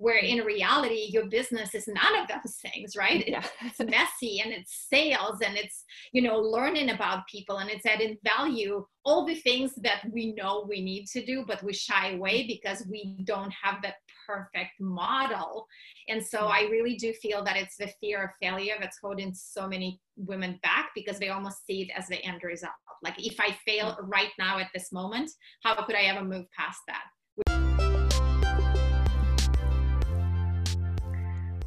where in reality your business is none of those things right? Yeah. it's messy and it's sales and it's you know learning about people and it's adding value. All the things that we know we need to do but we shy away mm-hmm. because we don't have that perfect model. And so mm-hmm. i really do feel that it's the fear of failure that's holding so many women back because they almost see it as the end result. Like if i fail mm-hmm. right now at this moment how could i ever move past that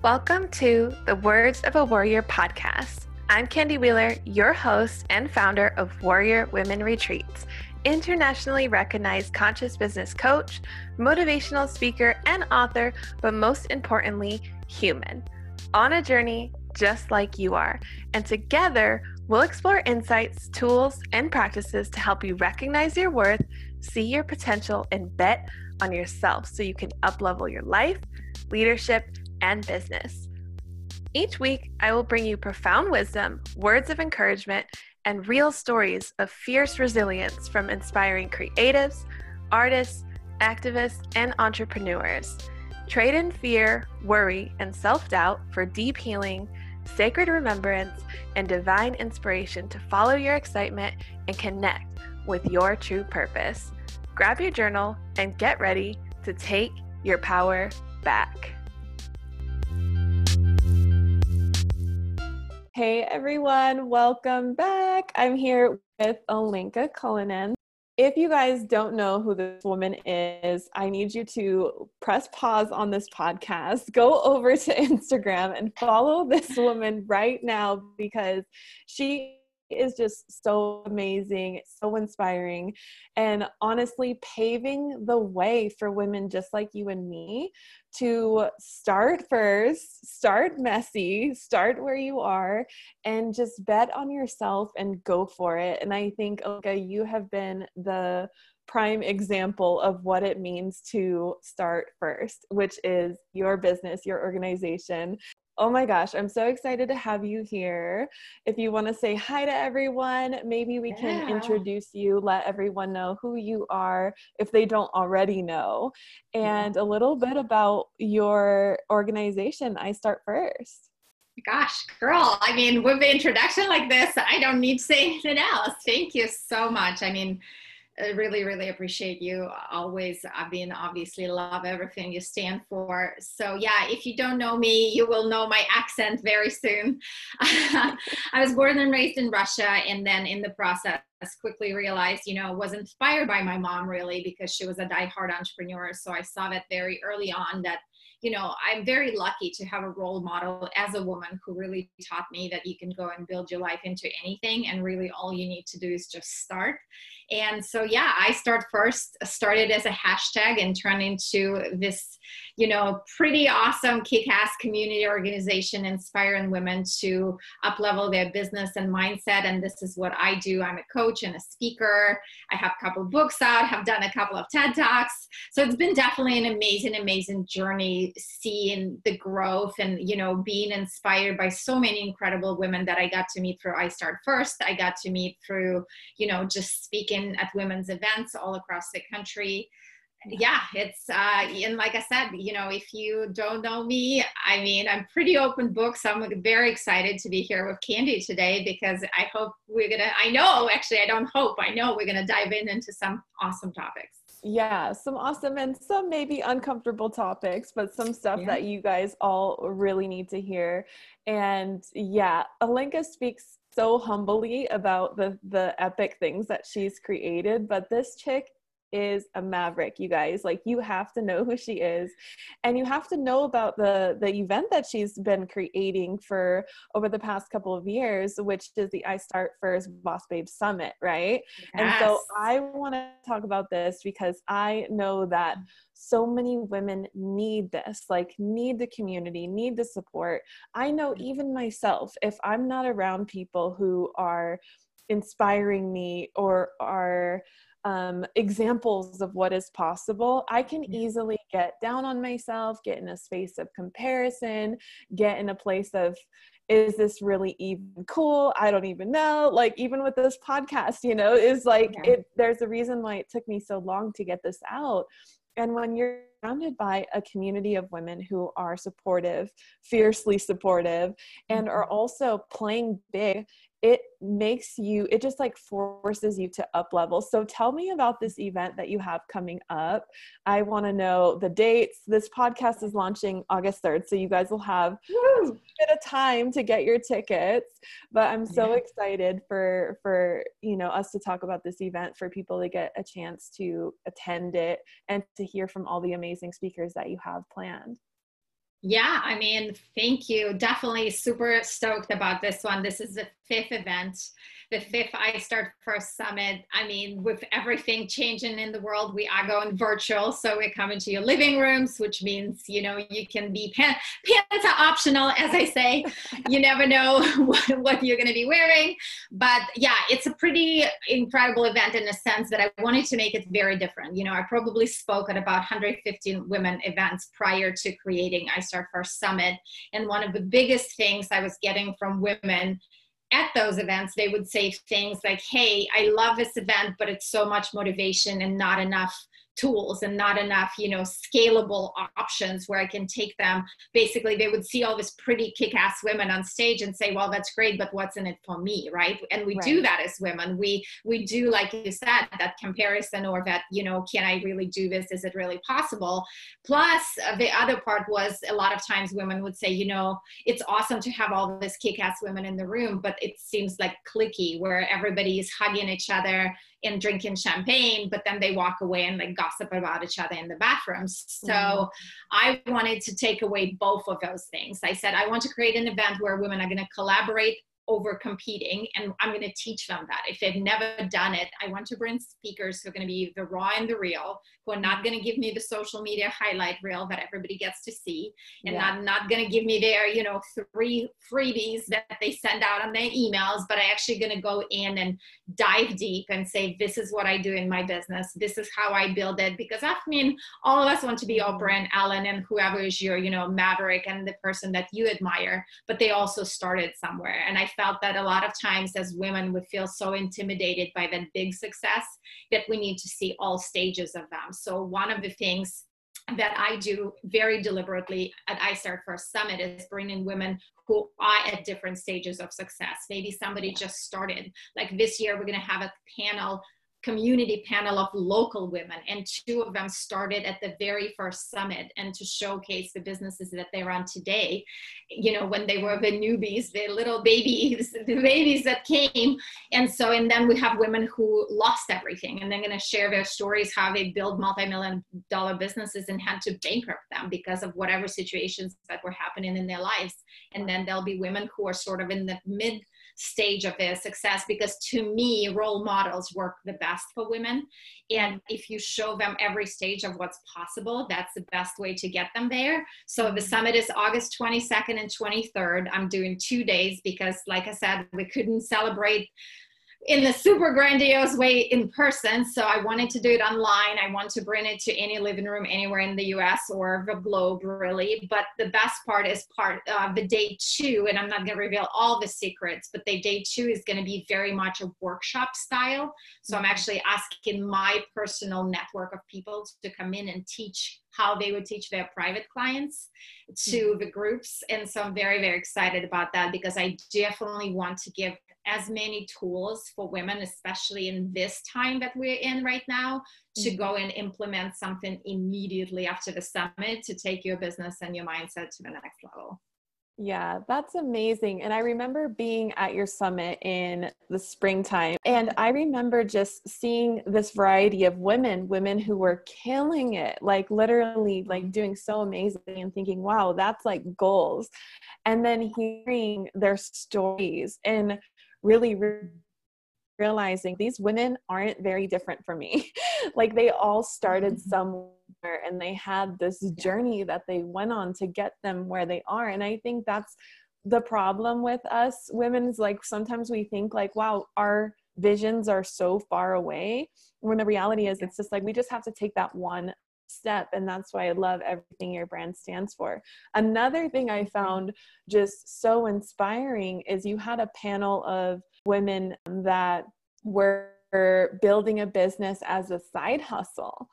Welcome to the Words of a Warrior podcast. I'm Candy Wheeler, your host and founder of Warrior Women Retreats, internationally recognized conscious business coach, motivational speaker, and author, but most importantly, human. On a journey just like you are. And together, we'll explore insights, tools, and practices to help you recognize your worth, see your potential, and bet on yourself so you can uplevel your life, leadership, and business. Each week, I will bring you profound wisdom, words of encouragement, and real stories of fierce resilience from inspiring creatives, artists, activists, and entrepreneurs. Trade in fear, worry, and self doubt for deep healing, sacred remembrance, and divine inspiration to follow your excitement and connect with your true purpose. Grab your journal and get ready to take your power back. Hey everyone, welcome back. I'm here with Alenka Cullinan. If you guys don't know who this woman is, I need you to press pause on this podcast, go over to Instagram and follow this woman right now because she is just so amazing, so inspiring, and honestly paving the way for women just like you and me to start first, start messy, start where you are, and just bet on yourself and go for it. And I think, Olga, you have been the prime example of what it means to start first, which is your business, your organization. Oh my gosh, I'm so excited to have you here. If you want to say hi to everyone, maybe we can introduce you, let everyone know who you are if they don't already know, and a little bit about your organization, I Start First. Gosh, girl, I mean, with the introduction like this, I don't need to say anything else. Thank you so much. I mean, I really, really appreciate you. Always, uh, I mean, obviously love everything you stand for. So, yeah, if you don't know me, you will know my accent very soon. I was born and raised in Russia, and then in the process, quickly realized, you know, was inspired by my mom really because she was a die-hard entrepreneur. So I saw that very early on that you know, I'm very lucky to have a role model as a woman who really taught me that you can go and build your life into anything, and really all you need to do is just start. And so, yeah, I start first, started as a hashtag and turned into this, you know, pretty awesome kick ass community organization inspiring women to up level their business and mindset. And this is what I do. I'm a coach and a speaker. I have a couple books out, have done a couple of TED Talks. So it's been definitely an amazing, amazing journey seeing the growth and, you know, being inspired by so many incredible women that I got to meet through I Start First. I got to meet through, you know, just speaking at women's events all across the country yeah it's uh and like i said you know if you don't know me i mean i'm pretty open book so i'm very excited to be here with candy today because i hope we're gonna i know actually i don't hope i know we're gonna dive in into some awesome topics Yeah, some awesome and some maybe uncomfortable topics, but some stuff Yeah. that you guys all really need to hear. And yeah, Alenka speaks so humbly about the the epic things that she's created, but this chick is a maverick you guys like you have to know who she is and you have to know about the the event that she's been creating for over the past couple of years which is the i start first boss babe summit right yes. and so I want to talk about this because I know that so many women need this, like, need the community, need the support. I know mm-hmm. even myself, if I'm not around people who are inspiring me or are um, examples of what is possible, I can easily get down on myself, get in a space of comparison, get in a place of, is this really even cool? I don't even know. Like, even with this podcast, you know, is like, Yeah. it, there's a reason why it took me so long to get this out. And when you're surrounded by a community of women who are supportive, fiercely supportive, and are mm-hmm. also playing big it makes you it just like forces you to up level so tell me about this event that you have coming up i want to know the dates this podcast is launching august 3rd so you guys will have Woo! a bit of time to get your tickets but i'm so yeah. excited for for you know us to talk about this event for people to get a chance to attend it and to hear from all the amazing speakers that you have planned yeah, I mean, thank you. Definitely super stoked about this one. This is the fifth event the fifth I Start First Summit. I mean, with everything changing in the world, we are going virtual. So we come into your living rooms, which means, you know, you can be pan- pants are optional, as I say. You never know what, what you're going to be wearing. But yeah, it's a pretty incredible event in a sense that I wanted to make it very different. You know, I probably spoke at about 115 women events prior to creating I Start First Summit. And one of the biggest things I was getting from women at those events, they would say things like, Hey, I love this event, but it's so much motivation and not enough tools and not enough you know scalable options where i can take them. Basically they would see all this pretty kick-ass women on stage and say well that's great but what's in it for me? Right? And we right. do that as women. We we do like you said that comparison or that you know can i really do this? Is it really possible? Plus uh, the other part was a lot of times women would say you know it's awesome to have all this kick-ass women in the room but it seems like clicky where everybody is hugging each other and drinking champagne, but then they walk away and like gossip about each other in the bathrooms. So mm-hmm. I wanted to take away both of those things. I said, I want to create an event where women are going to collaborate over competing and i'm going to teach them that if they've never done it i want to bring speakers who are going to be the raw and the real who are not going to give me the social media highlight reel that everybody gets to see and yeah. not not going to give me their you know three freebies that they send out on their emails but i actually going to go in and dive deep and say this is what i do in my business this is how i build it because i mean all of us want to be mm-hmm. oprah and ellen and whoever is your you know maverick and the person that you admire but they also started somewhere and i felt that a lot of times as women we feel so intimidated by that big success that we need to see all stages of them. So one of the things that I do very deliberately at I First Summit is bringing women who are at different stages of success. Maybe somebody just started. Like this year, we're going to have a panel community panel of local women and two of them started at the very first summit and to showcase the businesses that they run today. You know when they were the newbies the little babies the babies that came. And so and then we have women who lost everything and they're going to share their stories how they build multi-million dollar businesses and had to bankrupt them because of whatever situations that were happening in their lives. And then there'll be women who are sort of in the mid stage of their success because to me role models work the best for women. And if you show them every stage of what's possible that's the best way to get them there. So the mm-hmm. summit is august 22nd and 23rd i'm doing two days because like i said we couldn't celebrate in the super grandiose way in person. So I wanted to do it online. I want to bring it to any living room anywhere in the US or the globe, really. But the best part is part of uh, the day two, and I'm not going to reveal all the secrets, but the day two is going to be very much a workshop style. So I'm mm-hmm. actually asking my personal network of people to come in and teach how they would teach their private clients to mm-hmm. the groups. And so I'm very, very excited about that because I definitely want to give as many tools for women, especially in this time that we're in right now, to mm-hmm. go and implement something immediately after the summit to take your business and your mindset to the next level. Yeah, that's amazing. And I remember being at your summit in the springtime, and I remember just seeing this variety of women, women who were killing it, like literally like doing so amazing and thinking, wow, that's like goals. And then hearing their stories and really re- realizing these women aren't very different from me. like they all started mm-hmm. somewhere and they had this journey that they went on to get them where they are. And I think that's the problem with us women is like sometimes we think like, wow, our visions are so far away. When the reality is it's just like we just have to take that one step and that's why i love everything your brand stands for. Another thing i found just so inspiring is you had a panel of women that were building a business as a side hustle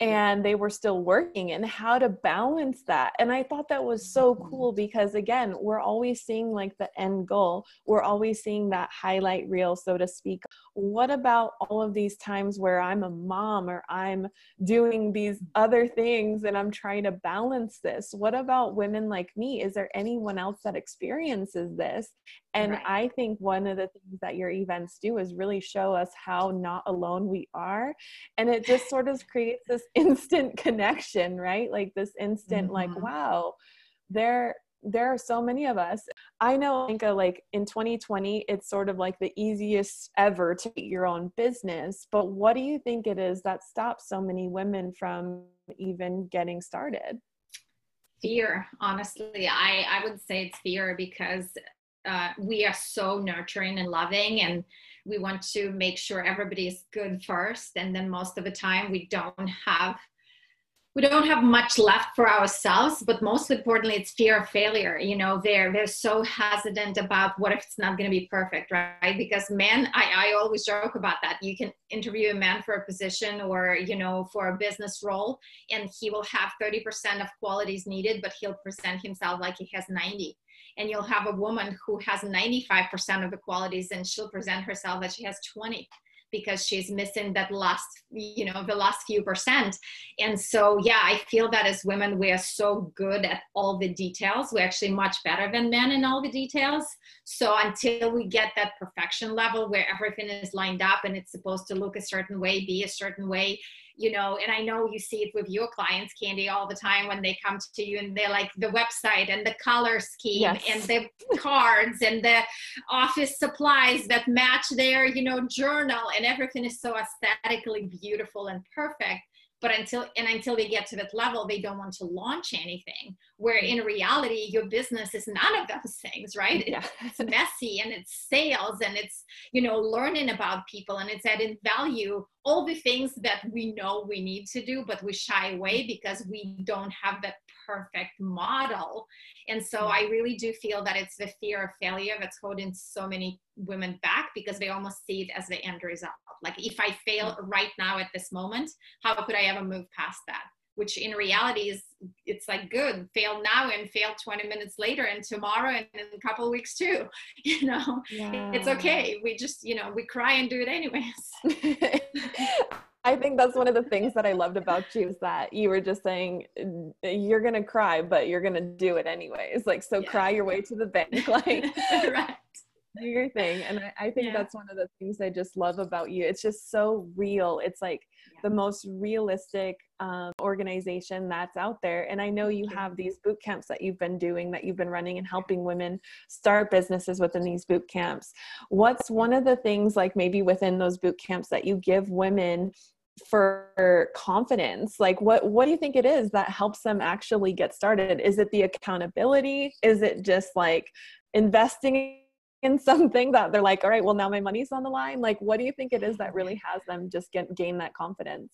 and they were still working and how to balance that. And i thought that was so Mm-hmm. cool because again we're always seeing like the end goal. We're always seeing that highlight reel so to speak what about all of these times where i'm a mom or i'm doing these other things and i'm trying to balance this? What about women like me? Is there anyone else that experiences this? And Right. i think one of the things that your events do is really show us how not alone we are. And it just sort of creates this instant connection right? Like this instant like Mhm. wow there there are so many of us i know Inka, like in 2020 it's sort of like the easiest ever to get your own business but what do you think it is that stops so many women from even getting started? Fear honestly. I i would say it's fear because uh, we are so nurturing and loving and we want to make sure everybody is good first and then most of the time we don't have we don't have much left for ourselves but most importantly it's fear of failure. You know they're they're so hesitant about what if it's not going to be perfect right? Because men I, I always joke about that. You can interview a man for a position or you know for a business role and he will have 30% of qualities needed but he'll present himself like he has 90 and you'll have a woman who has 95% of the qualities and she'll present herself that she has 20 because she's missing that last you know the last few percent. And so yeah i feel that as women we are so good at all the details. We're actually much better than men in all the details. So until we get that perfection level where everything is lined up and it's supposed to look a certain way be a certain way you know and i know you see it with your clients candy all the time when they come to you and they're like the website and the color scheme Yes. and the cards and the office supplies that match their you know journal and everything is so aesthetically beautiful and perfect but until and until they get to that level they don't want to launch anything where in reality your business is none of those things right? Yeah. It's messy and it's sales and it's you know learning about people and it's adding value. All the things that we know we need to do but we shy away mm. because we don't have that perfect model. And so i really do feel that it's the fear of failure that's holding so many women back because they almost see it as the end result. Like if i fail mm. right now at this moment how could i ever move past that? Which in reality is it's like good fail now and fail 20 minutes later and tomorrow and in a couple of weeks too you know? It's okay. We just you know we cry and do it anyways I think that's one of the things that I loved about you is that you were just saying you're gonna cry, but you're gonna do it anyways. Like so, Yeah. cry your way to the bank, like right do your thing. And I, I think Yeah. that's one of the things I just love about you. It's just so real. It's like Yeah. the most realistic um, organization that's out there. And I know you you. have these boot camps that you've been doing, that you've been running and helping women start businesses within these boot camps. What's one of the things, like maybe within those boot camps, that you give women for confidence like what what do you think it is that helps them actually get started? Is it the accountability? Is it just like investing in something that they're like all right well now my money's on the line. Like what do you think it is that really has them just get gain that confidence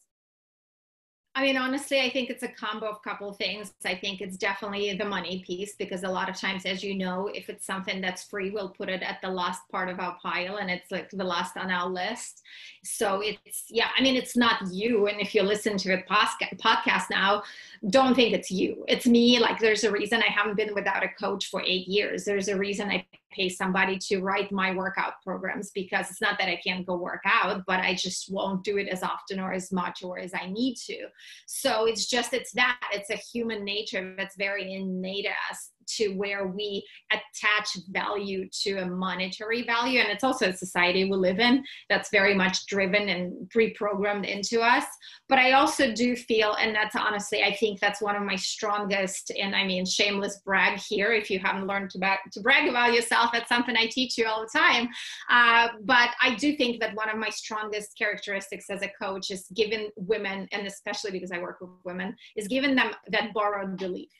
I mean, honestly, I think it's a combo of couple of things. I think it's definitely the money piece because a lot of times, as you know, if it's something that's free, we'll put it at the last part of our pile and it's like the last on our list. So it's, yeah, I mean, it's not you. And if you listen to the podcast now, don't think it's you. It's me. Like, there's a reason I haven't been without a coach for eight years. There's a reason I pay somebody to write my workout programs because it's not that I can't go work out, but I just won't do it as often or as much or as I need to. So it's just, it's that, it's a human nature that's very innate us to where we attach value to a monetary value. And it's also a society we live in that's very much driven and pre-programmed into us. But I also do feel, and that's honestly, I think that's one of my strongest, and I mean, shameless brag here. If you haven't learned to, to brag about yourself, that's something I teach you all the time. Uh, but I do think that one of my strongest characteristics as a coach is giving women, and especially because I work with women, is giving them that borrowed belief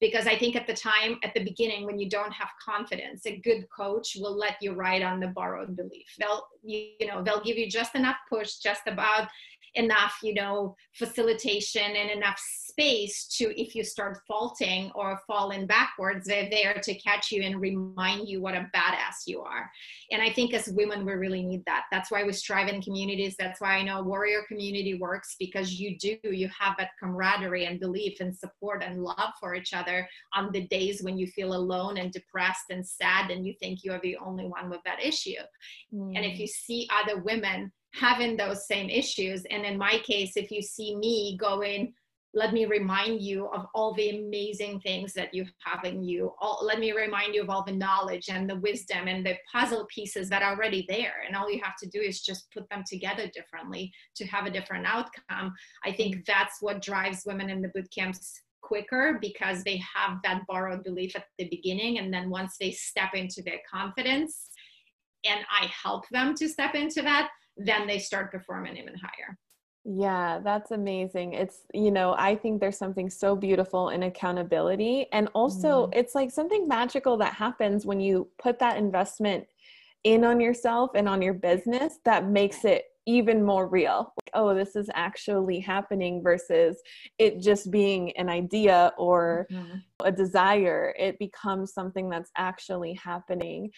because I think at the time, at the beginning, when you don't have confidence, a good coach will let you ride on the borrowed belief. They'll, you, know, they'll give you just enough push, just about enough you know facilitation and enough space to if you start faulting or falling backwards they're there to catch you and remind you what a badass you are. And i think as women we really need that. That's why we strive in communities. That's why i know warrior community works because you do. You have that camaraderie and belief and support and love for each other on the days when you feel alone and depressed and sad and you think you are the only one with that issue. Mm. and if you see other women having those same issues. And in my case if you see me going let me remind you of all the amazing things that you have in you. All, let me remind you of all the knowledge and the wisdom and the puzzle pieces that are already there. And all you have to do is just put them together differently to have a different outcome. I think that's what drives women in the boot camps quicker because they have that borrowed belief at the beginning. And then once they step into their confidence and i help them to step into that then they start performing even higher yeah, that's amazing. It's, you know, I think there's something so beautiful in accountability. And also, mm. it's like something magical that happens when you put that investment in on yourself and on your business that makes it even more real. Like, oh, this is actually happening versus it just being an idea or mm-hmm. a desire. It becomes something that's actually happening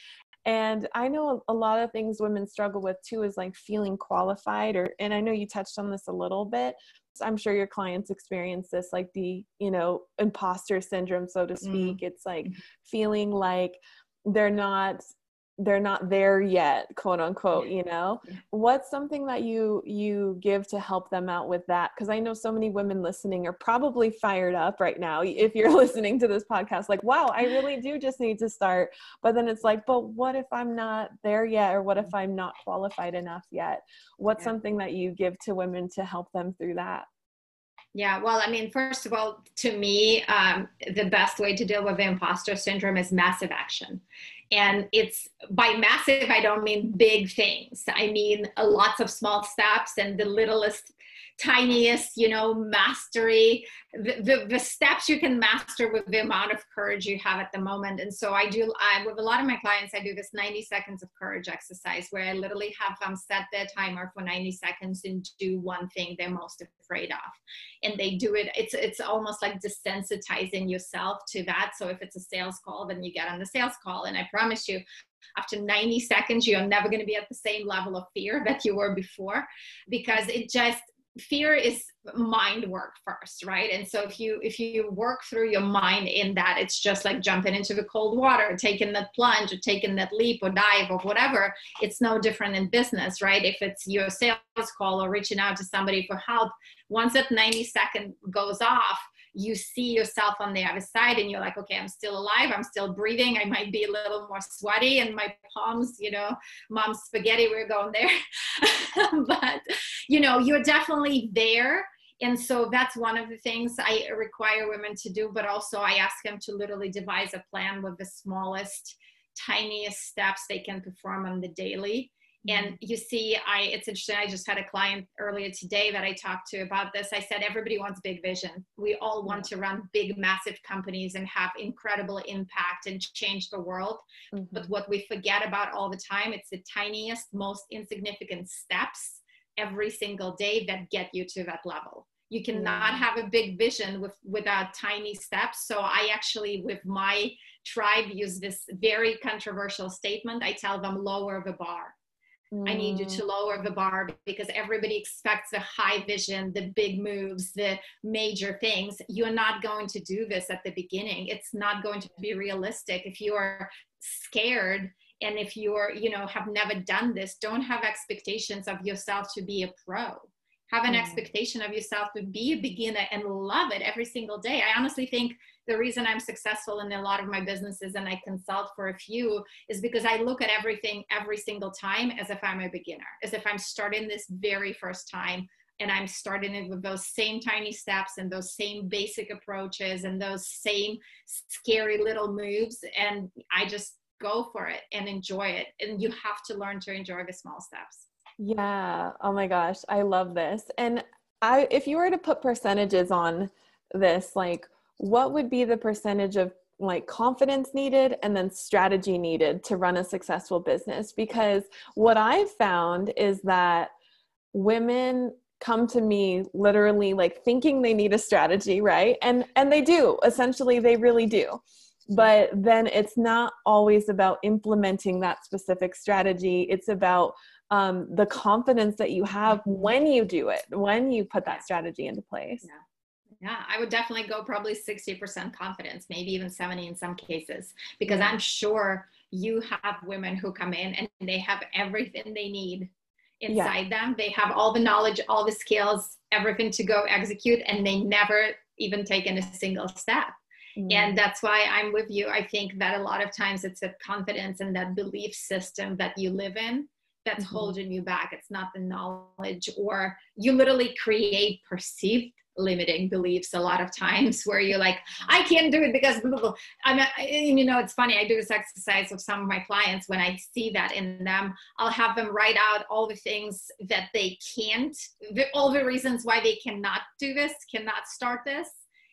and i know a lot of things women struggle with too is like feeling qualified or and i know you touched on this a little bit i'm sure your clients experience this like the you know imposter syndrome so to mm. speak mm. it's like mm-hmm. feeling like they're not they're not there yet quote unquote you know? What's something that you you give to help them out with that? Because i know so many women listening are probably fired up right now if you're listening to this podcast like wow i really do just need to start. But then it's like but what if i'm not there yet or what if mm-hmm. i'm not qualified enough yet? What's yeah. something that you give to women to help them through that yeah, well, I mean, first of all, to me, um, the best way to deal with imposter syndrome is massive action. And it's by massive, I don't mean big things. I mean uh, lots of small steps and the littlest tiniest, you know, mastery, the, the, the, steps you can master with the amount of courage you have at the moment. And so I do, I, with a lot of my clients, I do this 90 seconds of courage exercise where I literally have them set their timer for 90 seconds and do one thing they're most afraid of. And they do it, it's, it's almost like desensitizing yourself to that. So if it's a sales call, then you get on the sales call. And I promise you, after 90 seconds you're never going to be at the same level of fear that you were before because it just fear is mind work first right? And so if you if you work through your mind in that it's just like jumping into the cold water taking that plunge or taking that leap or dive or whatever. It's no different in business right? If it's your sales call or reaching out to somebody for help once that 90 second goes off you see yourself on the other side and you're like okay i'm still alive i'm still breathing i might be a little more sweaty and my palms you know mom's spaghetti we're going there. But you know you're definitely there. And so that's one of the things i require women to do but also i ask them to literally devise a plan with the smallest tiniest steps they can perform on the daily and mm-hmm. you see, I it's interesting. I just had a client earlier today that I talked to about this. I said everybody wants big vision. We all want to run big, massive companies and have incredible impact and change the world. Mm-hmm. But what we forget about all the time, it's the tiniest, most insignificant steps every single day that get you to that level. You cannot have a big vision with without tiny steps. So I actually, with my tribe, use this very controversial statement. I tell them lower the bar. I need you to mm. lower the bar because everybody expects the high vision, the big moves, the major things. You're not going to do this at the beginning. It's not going to be realistic. If you are scared and if you're, you know, have never done this, don't have expectations of yourself to be a pro have an mm. expectation of yourself to be a beginner and love it every single day. I honestly think the reason I'm successful in a lot of my businesses and I consult for a few is because I look at everything every single time as if I'm a beginner, as if I'm starting this very first time and I'm starting it with those same tiny steps and those same basic approaches and those same scary little moves. And I just go for it and enjoy it. And you have to learn to enjoy the small steps. Yeah. Oh my gosh. I love this. And I if you were to put percentages on this, like what would be the percentage of like confidence needed and then strategy needed to run a successful business? Because what I've found is that women come to me literally like thinking they need a strategy right? And and they do. Essentially they really do. But then it's not always about implementing that specific strategy. It's about um, the confidence that you have when you do it when you put that strategy into place. Yeah. Yeah, I would definitely go probably 60% confidence, maybe even 70 in some cases, because I'm sure you have women who come in and they have everything they need inside yeah. them. They have all the knowledge, all the skills, everything to go execute, and they never even taken a single step. Mm. And that's why I'm with you. I think that a lot of times it's a confidence and that belief system that you live in that's mm-hmm. holding you back. It's not the knowledge, or you literally create perceived limiting beliefs a lot of times where you're like i can't do it because i'm a, you know it's funny i do this exercise with some of my clients. When i see that in them i'll have them write out all the things that they can't all the reasons why they cannot do this cannot start this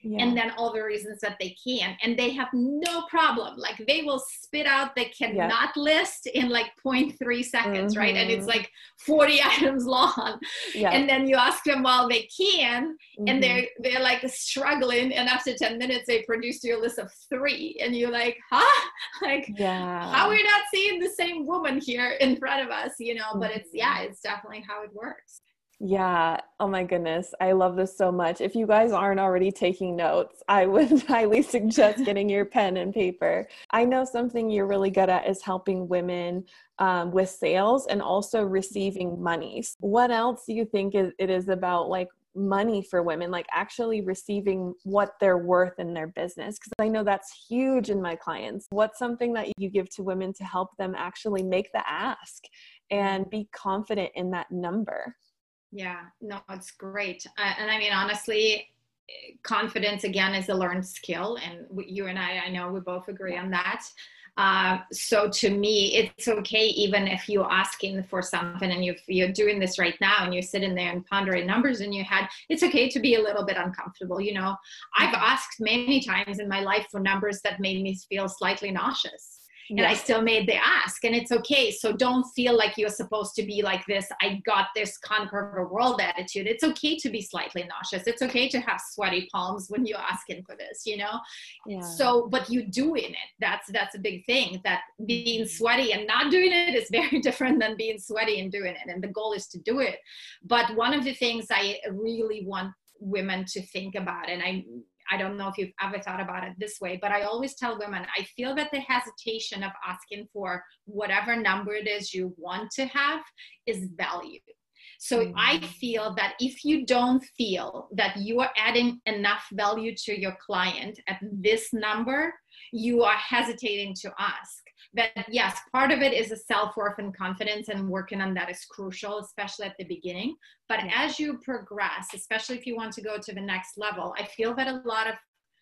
yeah. and then all the reasons that they can and they have no problem like they will spit out they cannot yeah. list in like 0.3 seconds mm-hmm. right and it's mm-hmm. like 40 items long yeah. and then you ask them well they can mm-hmm. and they're they're like struggling and after 10 minutes they produce you a list of three and you're like huh like yeah how are we not seeing the same woman here in front of us you know mm-hmm. but it's yeah mm-hmm. it's definitely how it works yeah. Oh my goodness. I love this so much. If you guys aren't already taking notes, I would highly suggest getting your pen and paper. I know something you're really good at is helping women um, with sales and also receiving monies. What else do you think is, it is about like money for women, like actually receiving what they're worth in their business? Because I know that's huge in my clients. What's something that you give to women to help them actually make the ask and be confident in that number? Yeah, no, it's great. Uh, and I mean, honestly, confidence again is a learned skill. And you and I, I know we both agree on that. Uh, so to me, it's okay even if you're asking for something and you're, you're doing this right now and you're sitting there and pondering numbers in your head, it's okay to be a little bit uncomfortable. You know, I've asked many times in my life for numbers that made me feel slightly nauseous and I still made the ask and it's okay. So don't feel like you're supposed to be like this, I got this conquer the world attitude. It's okay to be slightly nauseous. It's okay to have sweaty palms when you're asking for this, you know? Yeah. So, but you doing it, that's, that's a big thing that being mm-hmm. sweaty and not doing it is very different than being sweaty and doing it. And the goal is to do it. But one of the things I really want women to think about, and I I don't know if you've ever thought about it this way, but I always tell women I feel that the hesitation of asking for whatever number it is you want to have is value. So mm-hmm. I feel that if you don't feel that you are adding enough value to your client at this number, you are hesitating to ask that yes part of it is a self-worth and confidence and working on that is crucial especially at the beginning but as you progress especially if you want to go to the next level i feel that a lot of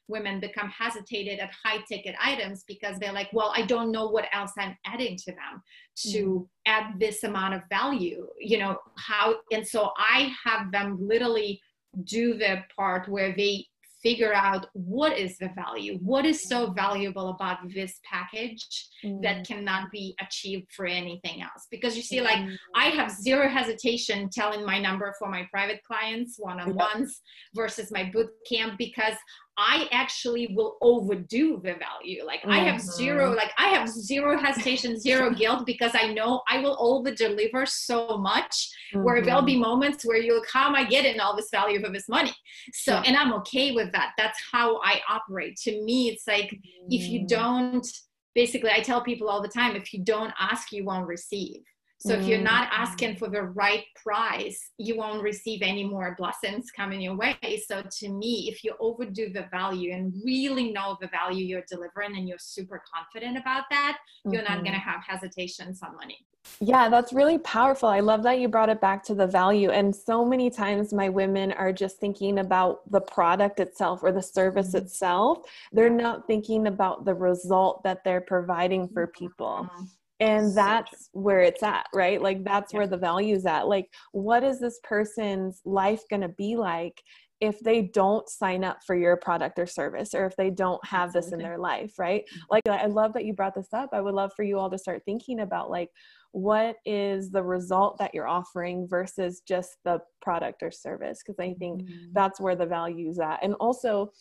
women become hesitated at high ticket items because they're like well i don't know what else i'm adding to them to mm. add this amount of value you know how and so i have them literally do the part where they figure out what is the value what is so valuable about this package mm. that cannot be achieved for anything else because you see like mm. i have zero hesitation telling my number for my private clients one-on-ones versus my boot camp because I actually will overdo the value. Like mm-hmm. I have zero, mm-hmm. like I have zero hesitation, zero guilt because I know I will over deliver so much mm-hmm. where there'll be mm-hmm. moments where you'll, how am I getting all this value for this money? So, yeah. and I'm okay with that. That's how I operate. To me, it's like mm-hmm. if you mm. don't, basically, I tell people all the time, if you don't ask, you won't receive. So if you're not mm. asking for the right price, you won't receive any more blessings coming your way. So to me, if you overdo the value and really know the value you're delivering and you're super confident about that, mm-hmm. you're not going to mm-hmm. have hesitations on money. Yeah, that's really powerful. I love that you brought it back to the value. And so many times my women are just thinking about the product itself or the service mm-hmm. itself. They're not thinking about the result that they're providing for people. Mm-hmm and that's where it's at right? Like that's yeah. where the value's at. Like what is this person's life going to be like if they don't sign up for your product or service or if they don't have this in their life right? Mm-hmm. like i love that you brought this up. I would love for you all to start thinking about like what is the result that you're offering versus just the product or service? Because i think mm-hmm. that's where the value is at. And also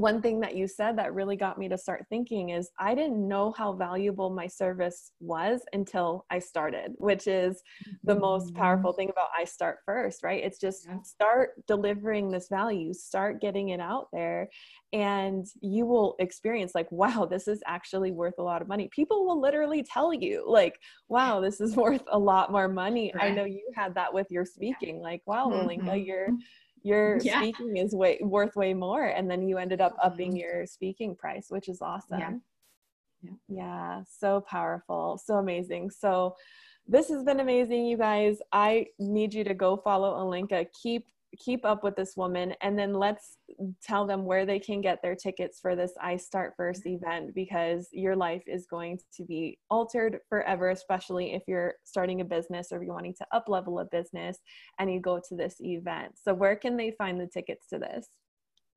one thing that you said that really got me to start thinking is I didn't know how valuable my service was until I started, which is the most mm-hmm. powerful thing about I start first, right? It's just start delivering this value, start getting it out there, and you will experience like, wow, this is actually worth a lot of money. People will literally tell you, like, wow, this is worth a lot more money. Right. I know you had that with your speaking, like, wow, mm-hmm. You're your yeah. speaking is way worth way more and then you ended up upping your speaking price which is awesome yeah. yeah. yeah so powerful so amazing so this has been amazing you guys i need you to go follow Alenka keep keep up with this woman and then let's tell them where they can get their tickets for this I Start First mm-hmm. event because your life is going to be altered forever, especially if you're starting a business or you're wanting to up level a business and you go to this event. So, where can they find the tickets to this?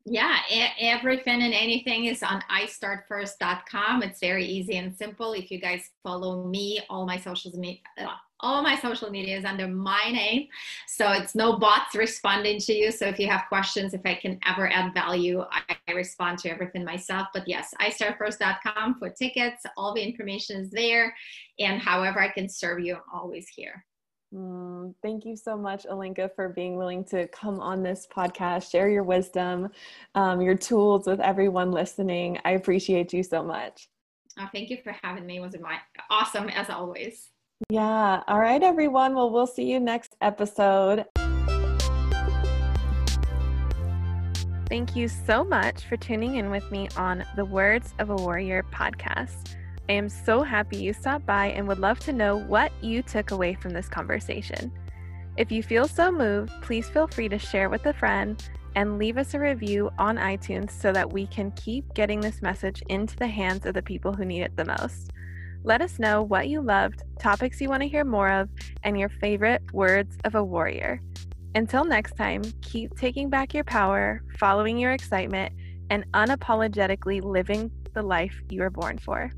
Yeah, everything and anything is on istartfirst.com. It's very easy and simple. If you guys follow me, all my socials, me, uh, all my social media is under my name. So it's no bots responding to you. So if you have questions, if I can ever add value, I, respond to everything myself. But yes, istartfirst.com for tickets. All the information is there. And however I can serve you, I'm always here. Mm, thank you so much, Alenka, for being willing to come on this podcast, share your wisdom, um, your tools with everyone listening. I appreciate you so much. Oh, thank you for having me. It was my awesome as always. Yeah. All right, everyone. Well, we'll see you next episode. Thank you so much for tuning in with me on the Words of a Warrior podcast. I am so happy you stopped by and would love to know what you took away from this conversation. If you feel so moved, please feel free to share with a friend and leave us a review on iTunes so that we can keep getting this message into the hands of the people who need it the most. Let us know what you loved, topics you want to hear more of, and your favorite words of a warrior. Until next time, keep taking back your power, following your excitement, and unapologetically living the life you were born for.